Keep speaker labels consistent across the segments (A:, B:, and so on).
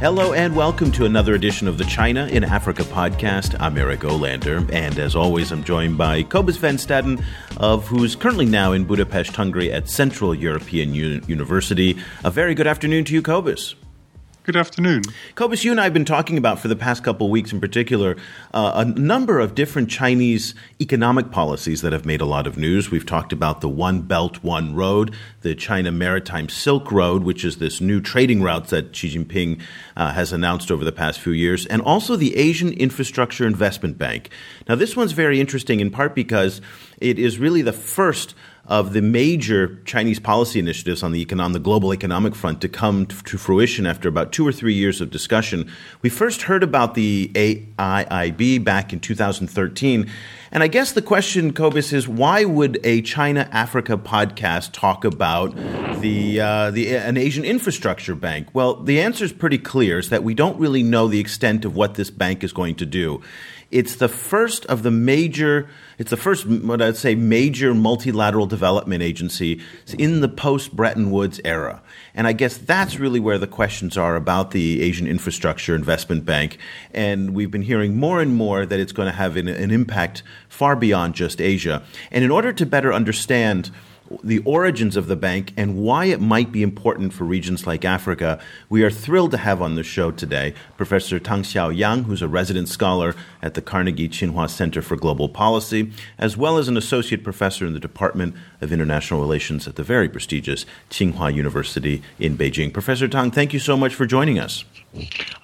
A: Hello and welcome to another edition of the China in Africa podcast. I'm Eric Olander, and as always, I'm joined by Cobus Van Staden, of who's currently now in Budapest, Hungary, at Central European U- University. A very good afternoon to you, Cobus.
B: Good afternoon.
A: Cobus, you and I have been talking about for the past couple of weeks in particular uh, a number of different Chinese economic policies that have made a lot of news. We've talked about the One Belt, One Road, the China Maritime Silk Road, which is this new trading route that Xi Jinping uh, has announced over the past few years, and also the Asian Infrastructure Investment Bank. Now, this one's very interesting in part because it is really the first of the major Chinese policy initiatives on the, on the global economic front to come to fruition after about two or three years of discussion. We first heard about the AIIB back in 2013. And I guess the question, Cobus, is why would a China Africa podcast talk about the, uh, the an Asian infrastructure bank? Well, the answer is pretty clear: is that we don't really know the extent of what this bank is going to do. It's the first of the major, it's the first, what I'd say, major multilateral development agency in the post Bretton Woods era. And I guess that's really where the questions are about the Asian Infrastructure Investment Bank. And we've been hearing more and more that it's going to have an, an impact far beyond just Asia. And in order to better understand the origins of the bank and why it might be important for regions like Africa, we are thrilled to have on the show today Professor Tang Xiaoyang, who's a resident scholar at the Carnegie Tsinghua Center for Global Policy, as well as an associate professor in the Department of International Relations at the very prestigious Tsinghua University in Beijing. Professor Tang, thank you so much for joining us.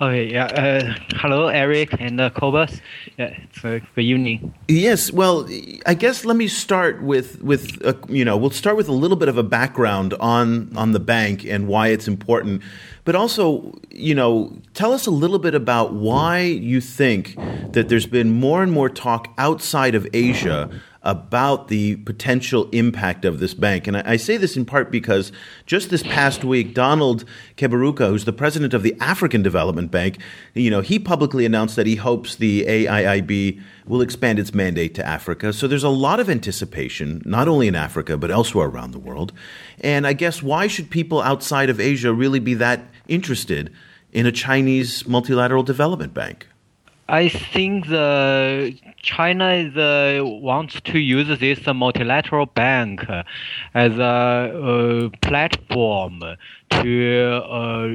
C: Okay, yeah. Uh, hello, Eric and uh, Cobus. Yeah, it's a good evening.
A: Yes, well, I guess let me start with with uh, you know we'll start with a little bit of a background on on the bank and why it's important, but also you know tell us a little bit about why you think that there's been more and more talk outside of Asia about the potential impact of this bank. And I, I, say this in part because just this past week, Donald Kaberuka, who's the president of the African Development Bank, you know, he publicly announced that he hopes the AIIB will expand its mandate to Africa. So there's a lot of anticipation, not only in Africa, but elsewhere around the world. And I guess why should people outside of Asia really be that interested in a Chinese multilateral development bank?
C: I think the China is, uh, wants to use this multilateral bank as a, platform to uh,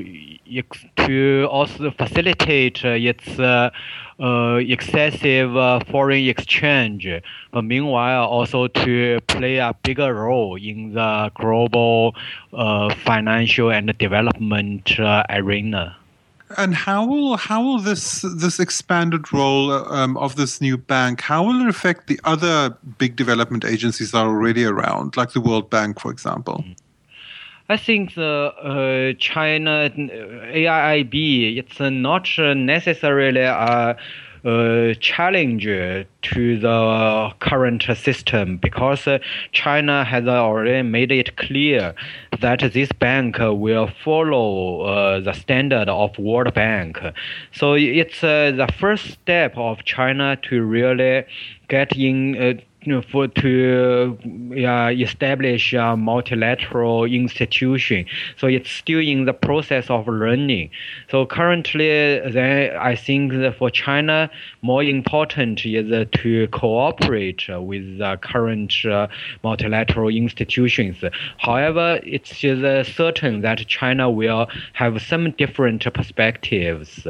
C: to also facilitate its uh, excessive uh, foreign exchange, but meanwhile also to play a bigger role in the global uh, financial and development uh, arena.
B: And how will how will this this expanded role um, of this new bank how will it affect the other big development agencies that are already around, like the World Bank, for example?
C: I think the uh, China AIIB it's not necessarily a uh, challenge to the current system because uh, China has already made it clear that this bank will follow uh, the standard of World Bank. So it's uh, the first step of China to really get in uh, for to uh, establish a multilateral institution. So it's still in the process of learning. So currently, then I think for China, more important is to cooperate with the current uh, multilateral institutions. However, it's certain that China will have some different perspectives.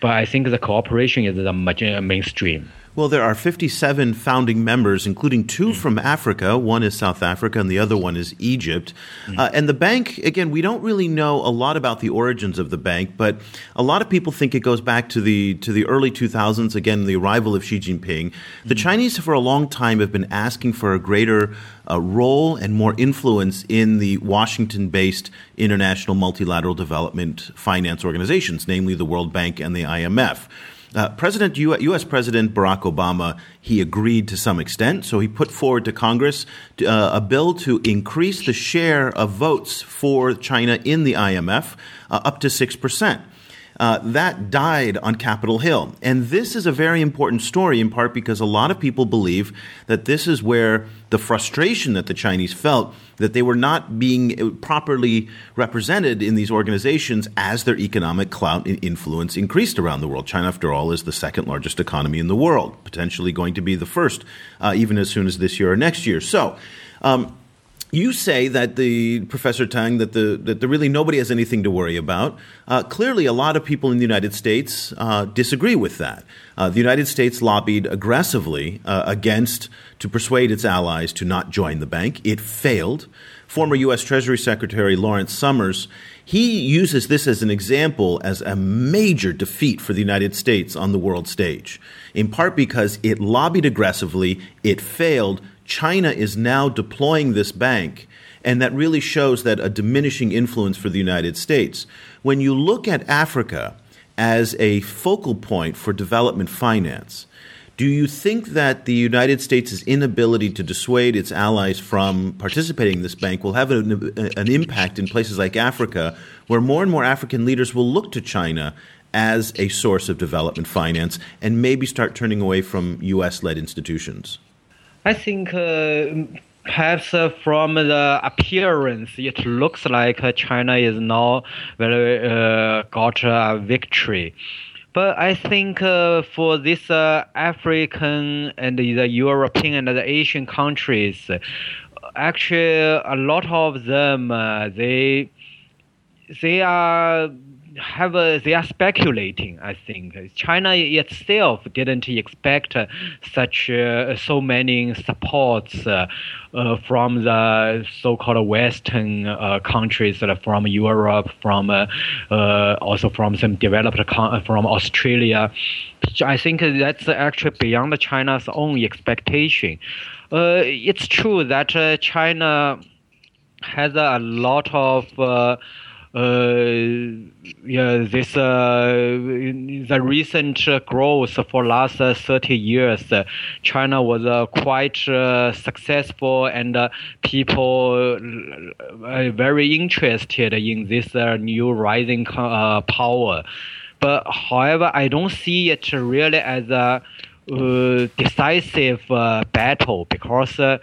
C: But I think the cooperation is the mainstream.
A: Well, there are 57 founding members, including two mm. from Africa. One is South Africa, and the other one is Egypt. Mm. Uh, and the bank, again, we don't really know a lot about the origins of the bank, but a lot of people think it goes back to the to the early 2000s. Again, the arrival of Xi Jinping. The mm. Chinese, for a long time, have been asking for a greater uh, role and more influence in the Washington-based international multilateral development finance organizations, namely the World Bank and the IMF. Uh, President U- U.S. President Barack Obama he agreed to some extent, so he put forward to Congress uh, a bill to increase the share of votes for China in the IMF uh, up to six percent. Uh, that died on Capitol Hill. And this is a very important story, in part because a lot of people believe that this is where the frustration that the Chinese felt that they were not being uh, properly represented in these organizations as their economic clout and influence increased around the world. China, after all, is the second largest economy in the world, potentially going to be the first, uh, even as soon as this year or next year. So, um, you say that the Professor Tang that the that the really nobody has anything to worry about. Uh, clearly, a lot of people in the United States uh, disagree with that. Uh, the United States lobbied aggressively uh, against to persuade its allies to not join the bank. It failed. Former U.S. Treasury Secretary Lawrence Summers he uses this as an example as a major defeat for the United States on the world stage, in part because it lobbied aggressively, it failed China is now deploying this bank, and that really shows that a diminishing influence for the United States. When you look at Africa as a focal point for development finance, do you think that the United States' inability to dissuade its allies from participating in this bank will have an, an, impact in places like Africa, where more and more African leaders will look to China as a source of development finance and maybe start turning away from U.S. led institutions?
C: I think uh, perhaps uh, from the appearance, it looks like uh, China is now very uh, got a victory. But I think uh, for this uh, African and the European and the Asian countries, actually a lot of them they they are have a, they are speculating. I think China itself didn't expect such uh, so many supports uh, uh, from the so-called Western uh, countries, from Europe, from uh, uh, also from some developed from Australia. I think that's actually beyond China's own expectation. it's true that China has a lot of uh, Uh, yeah, this uh, the recent uh, growth for last uh, 30 years, China was quite successful and people very interested in this new rising power. But however, I don't see it really as a uh, decisive uh, battle because uh,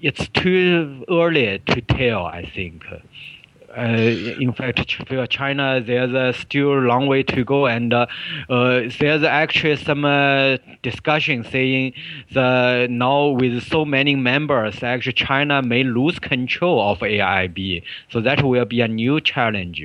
C: it's too early to tell. I think. Uh, in fact, for China, there's uh, still a long way to go, and uh, there's actually some discussion saying that now with so many members, actually China may lose control of AIB, So that will be a new challenge.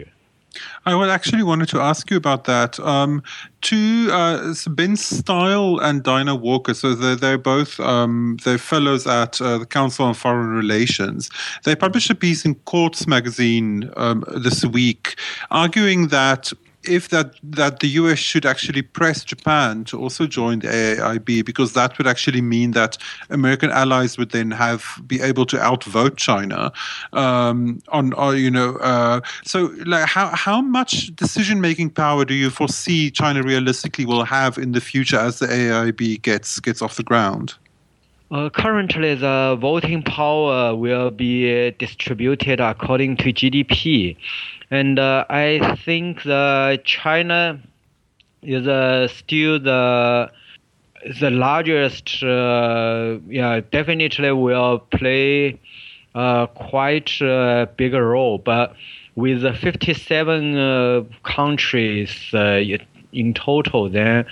B: I actually wanted to ask you about that. Um, two, uh, Benn Steil and Dinah Walker, so they're, they're both um, they're fellows at uh, the Council on Foreign Relations. They published a piece in Quartz magazine um, this week arguing that if that that the US should actually press Japan to also join the AIB because that would actually mean that American allies would then have be able to outvote China um, on or, uh, you know uh, so like how how much decision making power do you foresee China realistically will have in the future as the AIB gets gets off the ground?
C: Uh, currently, the voting power will be distributed according to GDP. And uh, I think the China is uh, still the the largest. Uh, yeah, definitely will play uh, quite a big role. But with 57 uh, countries uh, in total, then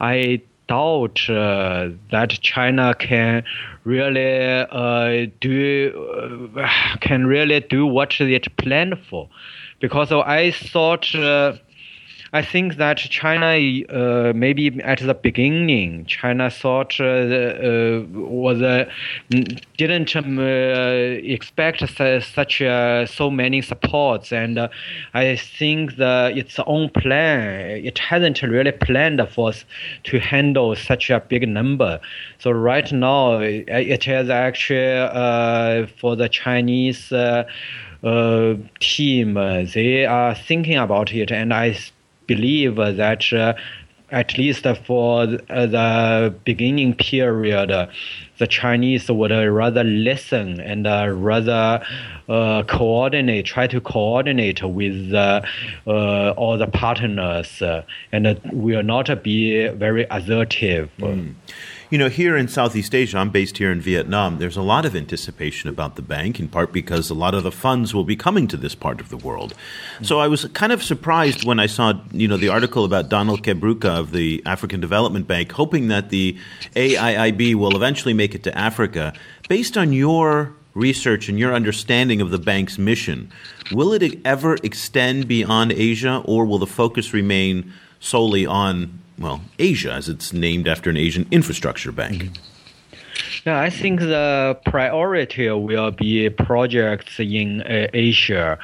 C: I doubt uh, that China can really uh, do uh, can really do what it planned for. Because I thought uh, I think that China, uh, maybe at the beginning, China thought uh, uh was uh, didn't um, uh, expect such so many supports, and I think that its own plan, it hasn't really planned for us to handle such a big number. So right now, it is actually for the Chinese. Uh, team, uh, they are thinking about it, and I believe that uh, at least for uh, the beginning period, uh, the Chinese would uh, rather listen and rather coordinate, try to coordinate with all the partners, and will not be very assertive. Mm.
A: You know, here in Southeast Asia, I'm based here in Vietnam, there's a lot of anticipation about the bank, in part because a lot of the funds will be coming to this part of the world. So I was kind of surprised when I saw, you know, the article about Donald Kaberuka of the African Development Bank, hoping that the AIIB will eventually make it to Africa. Based on your research and your understanding of the bank's mission, will it ever extend beyond Asia, or will the focus remain solely on well, Asia, as it's named after an Asian infrastructure bank. Mm-hmm.
C: Yeah, I think the priority will be projects in uh, Asia.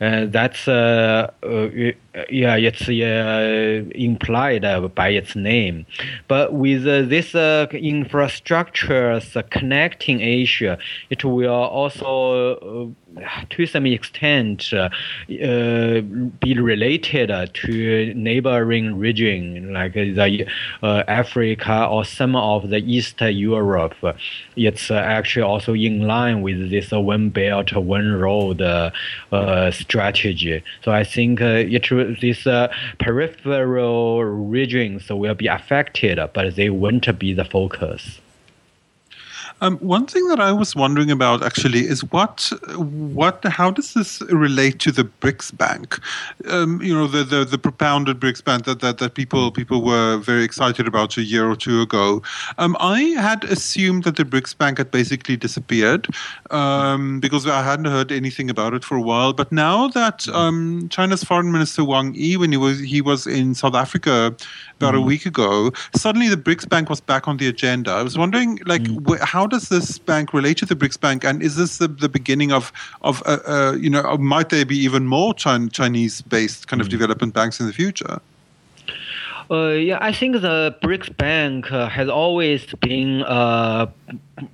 C: Uh, that's uh, uh yeah, it's uh, implied by its name. But with uh, this infrastructures connecting Asia, it will also to some extent uh, uh, be related to neighboring region like the uh, Africa or some of the East Europe. It's actually also in line with this one belt one road strategy. So I think it these uh, peripheral regions will be affected, but they won't be the focus.
B: Um, one thing that I was wondering about actually is what, what, how does this relate to the BRICS Bank? Um, you know, the, the, the propounded BRICS Bank that, that, that people people were very excited about a year or two ago. Um, I had assumed that the BRICS Bank had basically disappeared um, because I hadn't heard anything about it for a while. But now that um, China's Foreign Minister Wang Yi, when he was he was in South Africa about mm. a week ago, suddenly the BRICS Bank was back on the agenda. I was wondering, like, mm. wh- how does this bank relate to the BRICS Bank, and is this the, the beginning of of uh, uh, you know might there be even more Chinese based kind of mm. development banks in the future?
C: Uh, yeah, I think the BRICS Bank uh, has always been uh,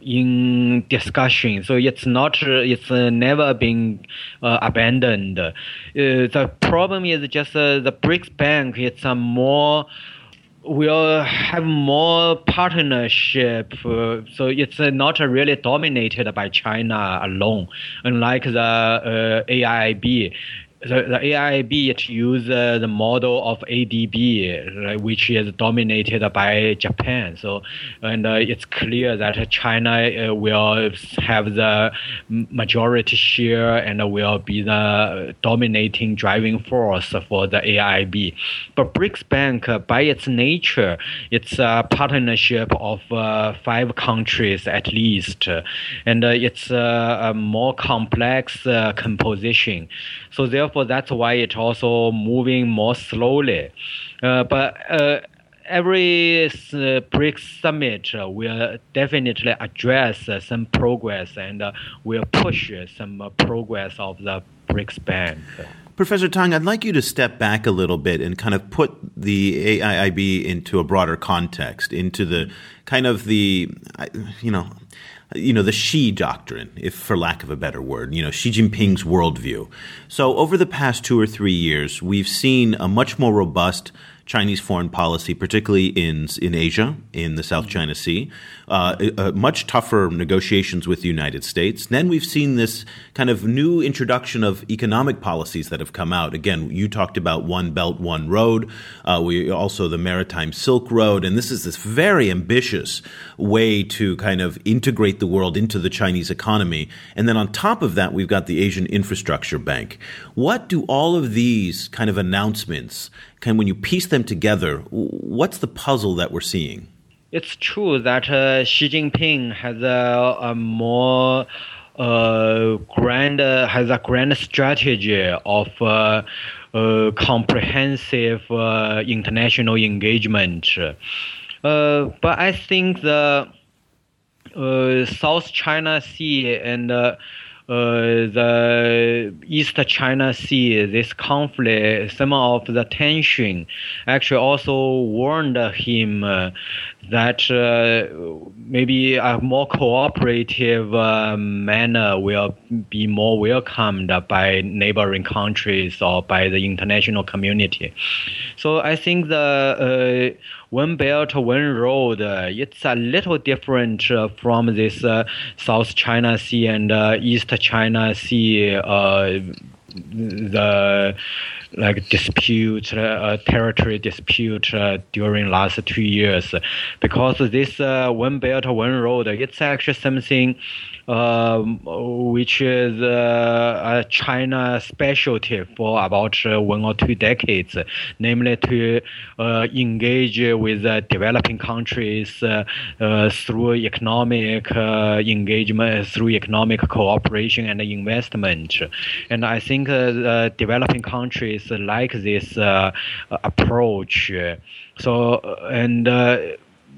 C: in discussion, so it's not, it's never been uh, abandoned. Uh, the problem is just uh, the BRICS Bank. It's a more will have more partnership. Uh, so it's uh, not really dominated by China alone, unlike the uh, AIIB the, AIIB it uses uh, the model of ADB, right, which is dominated by Japan. So, and uh, it's clear that China uh, will have the majority share and will be the dominating driving force for the AIB. But BRICS Bank, uh, by its nature, it's a partnership of uh, five countries at least, and uh, it's a more complex composition. So therefore, that's why it's also moving more slowly. Uh, but uh, every uh, BRICS summit uh, will definitely address uh, some progress and uh, will push some progress of the BRICS Bank.
A: Professor Tang, I'd like you to step back a little bit and kind of put the AIIB into a broader context, into the kind of the, you know, you know, the Xi doctrine, if for lack of a better word, you know, Xi Jinping's worldview. So over the past two or three years, we've seen a much more robust Chinese foreign policy, particularly in in Asia, in the South China Sea. Uh, uh, much tougher negotiations with the United States. Then we've seen this kind of new introduction of economic policies that have come out. Again, you talked about One Belt, One Road. Uh, we also the Maritime Silk Road, and this is this very ambitious way to kind of integrate the world into the Chinese economy. And then on top of that, we've got the Asian Infrastructure Bank. What do all of these kind of announcements can when you piece them together, what's the puzzle that we're seeing?
C: It's true that uh, Xi Jinping has a, a more uh, grand uh, has a grand strategy of uh, uh, comprehensive uh, international engagement. but I think the South China Sea and uh, the East China Sea, this conflict, some of the tension, actually also warned him uh, that uh, maybe a more cooperative uh, manner will be more welcomed by neighboring countries or by the international community. So I think the uh, one belt, one road, uh, it's a little different uh, from this uh, South China Sea and East China Sea the like dispute, uh, territory dispute uh, during last two years, because this uh, one belt one road, it's actually something um, which is uh, a China specialty for about uh, one or two decades, namely to uh, engage with developing countries through economic engagement, through economic cooperation and investment. And I think developing countries Uh, like this uh, uh, approach. So, and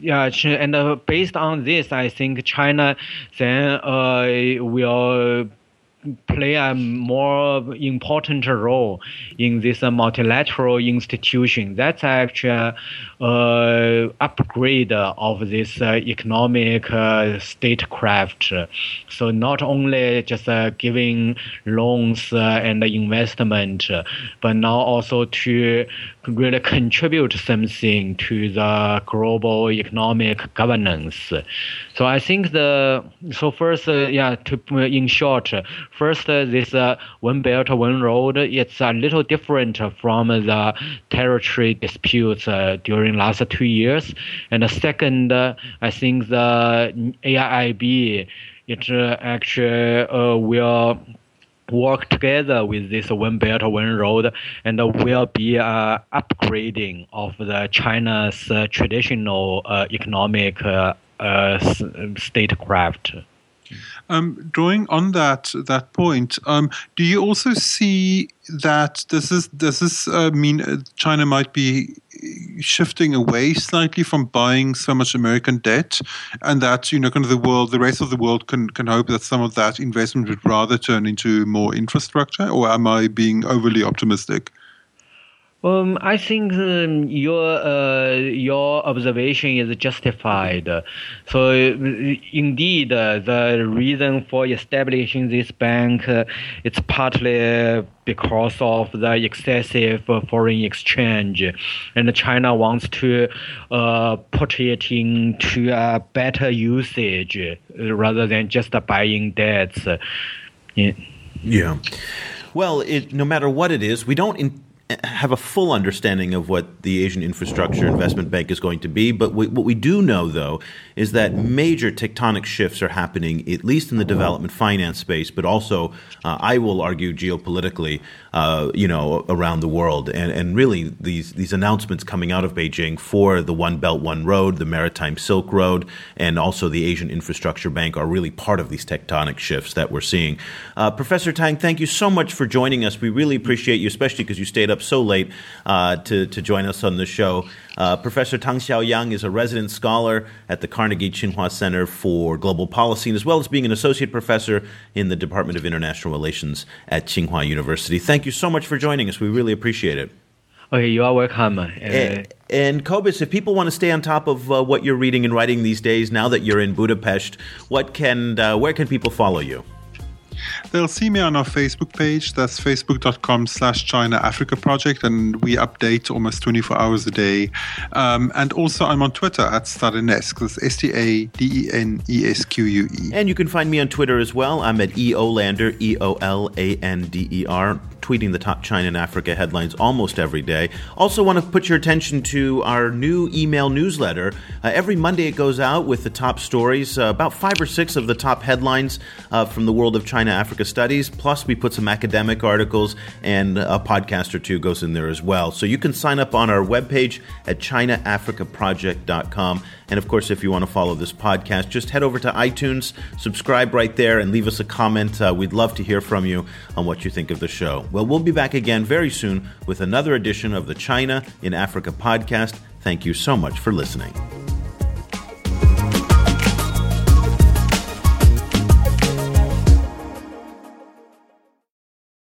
C: yeah, and uh, based on this, I think China then uh, will play a more important role in this uh, multilateral institution. That's actually uh, upgrade of this uh, economic uh, statecraft. So not only just uh, giving loans uh, and investment, but now also to really contribute something to the global economic governance. So I think the so first, yeah, to in short, first this one belt one road, it's a little different from the territory disputes during during last two years. And second, uh, I think the AIIB, it uh, actually uh, will work together with this one belt one road and will be uh, upgrading of the China's uh, traditional uh, economic statecraft.
B: Um, drawing on that that point, um, do you also see that this is does this uh, mean uh, China might be shifting away slightly from buying so much American debt, and that you know kind of the world, the rest of the world can can hope that some of that investment would rather turn into more infrastructure, or am I being overly optimistic?
C: Um, I think um, your uh, your observation is justified. So, indeed, uh, the reason for establishing this bank uh, it's partly because of the excessive foreign exchange, and China wants to uh, put it into a better usage rather than just buying debts.
A: Yeah. yeah. Well, it, no matter what it is, we don't. In- have a full understanding of what the Asian Infrastructure Investment Bank is going to be. But we, what we do know, though, is that major tectonic shifts are happening, at least in the development finance space, but also, uh, I will argue, geopolitically, uh, you know, around the world. And, and really, these, these announcements coming out of Beijing for the One Belt, One Road, the Maritime Silk Road, and also the Asian Infrastructure Bank are really part of these tectonic shifts that we're seeing. Uh, Professor Tang, thank you so much for joining us. We really appreciate you, especially because you stayed up up so late uh, to, to join us on the show. Uh, Professor Tang Xiaoyang is a resident scholar at the Carnegie Tsinghua Center for Global Policy, and as well as being an associate professor in the Department of International Relations at Tsinghua University. Thank you so much for joining us. We really appreciate it.
C: Okay, you are welcome. Uh,
A: and, and Cobus, if people want to stay on top of uh, what you're reading and writing these days, now that you're in Budapest, what can uh, where can people follow you?
B: They'll see me on our Facebook page. That's facebook.com slash China Africa Project. And we update almost 24 hours a day. Um, and also, I'm on Twitter at Stadenesque. That's S T A D E N E S Q U E.
A: And you can find me on Twitter as well. I'm at EOLander, E O L A N D E R tweeting the top China and Africa headlines almost every day. Also, want to put your attention to our new email newsletter. Uh, every Monday, it goes out with the top stories, uh, about five or six of the top headlines uh, from the world of China Africa studies. Plus, we put some academic articles, and a podcast or two goes in there as well. So you can sign up on our webpage at ChinaAfricaProject.com. And of course, if you want to follow this podcast, just head over to iTunes, subscribe right there, and leave us a comment. Uh, we'd love to hear from you on what you think of the show. Well, we'll be back again very soon with another edition of the China in Africa podcast. Thank you so much for listening.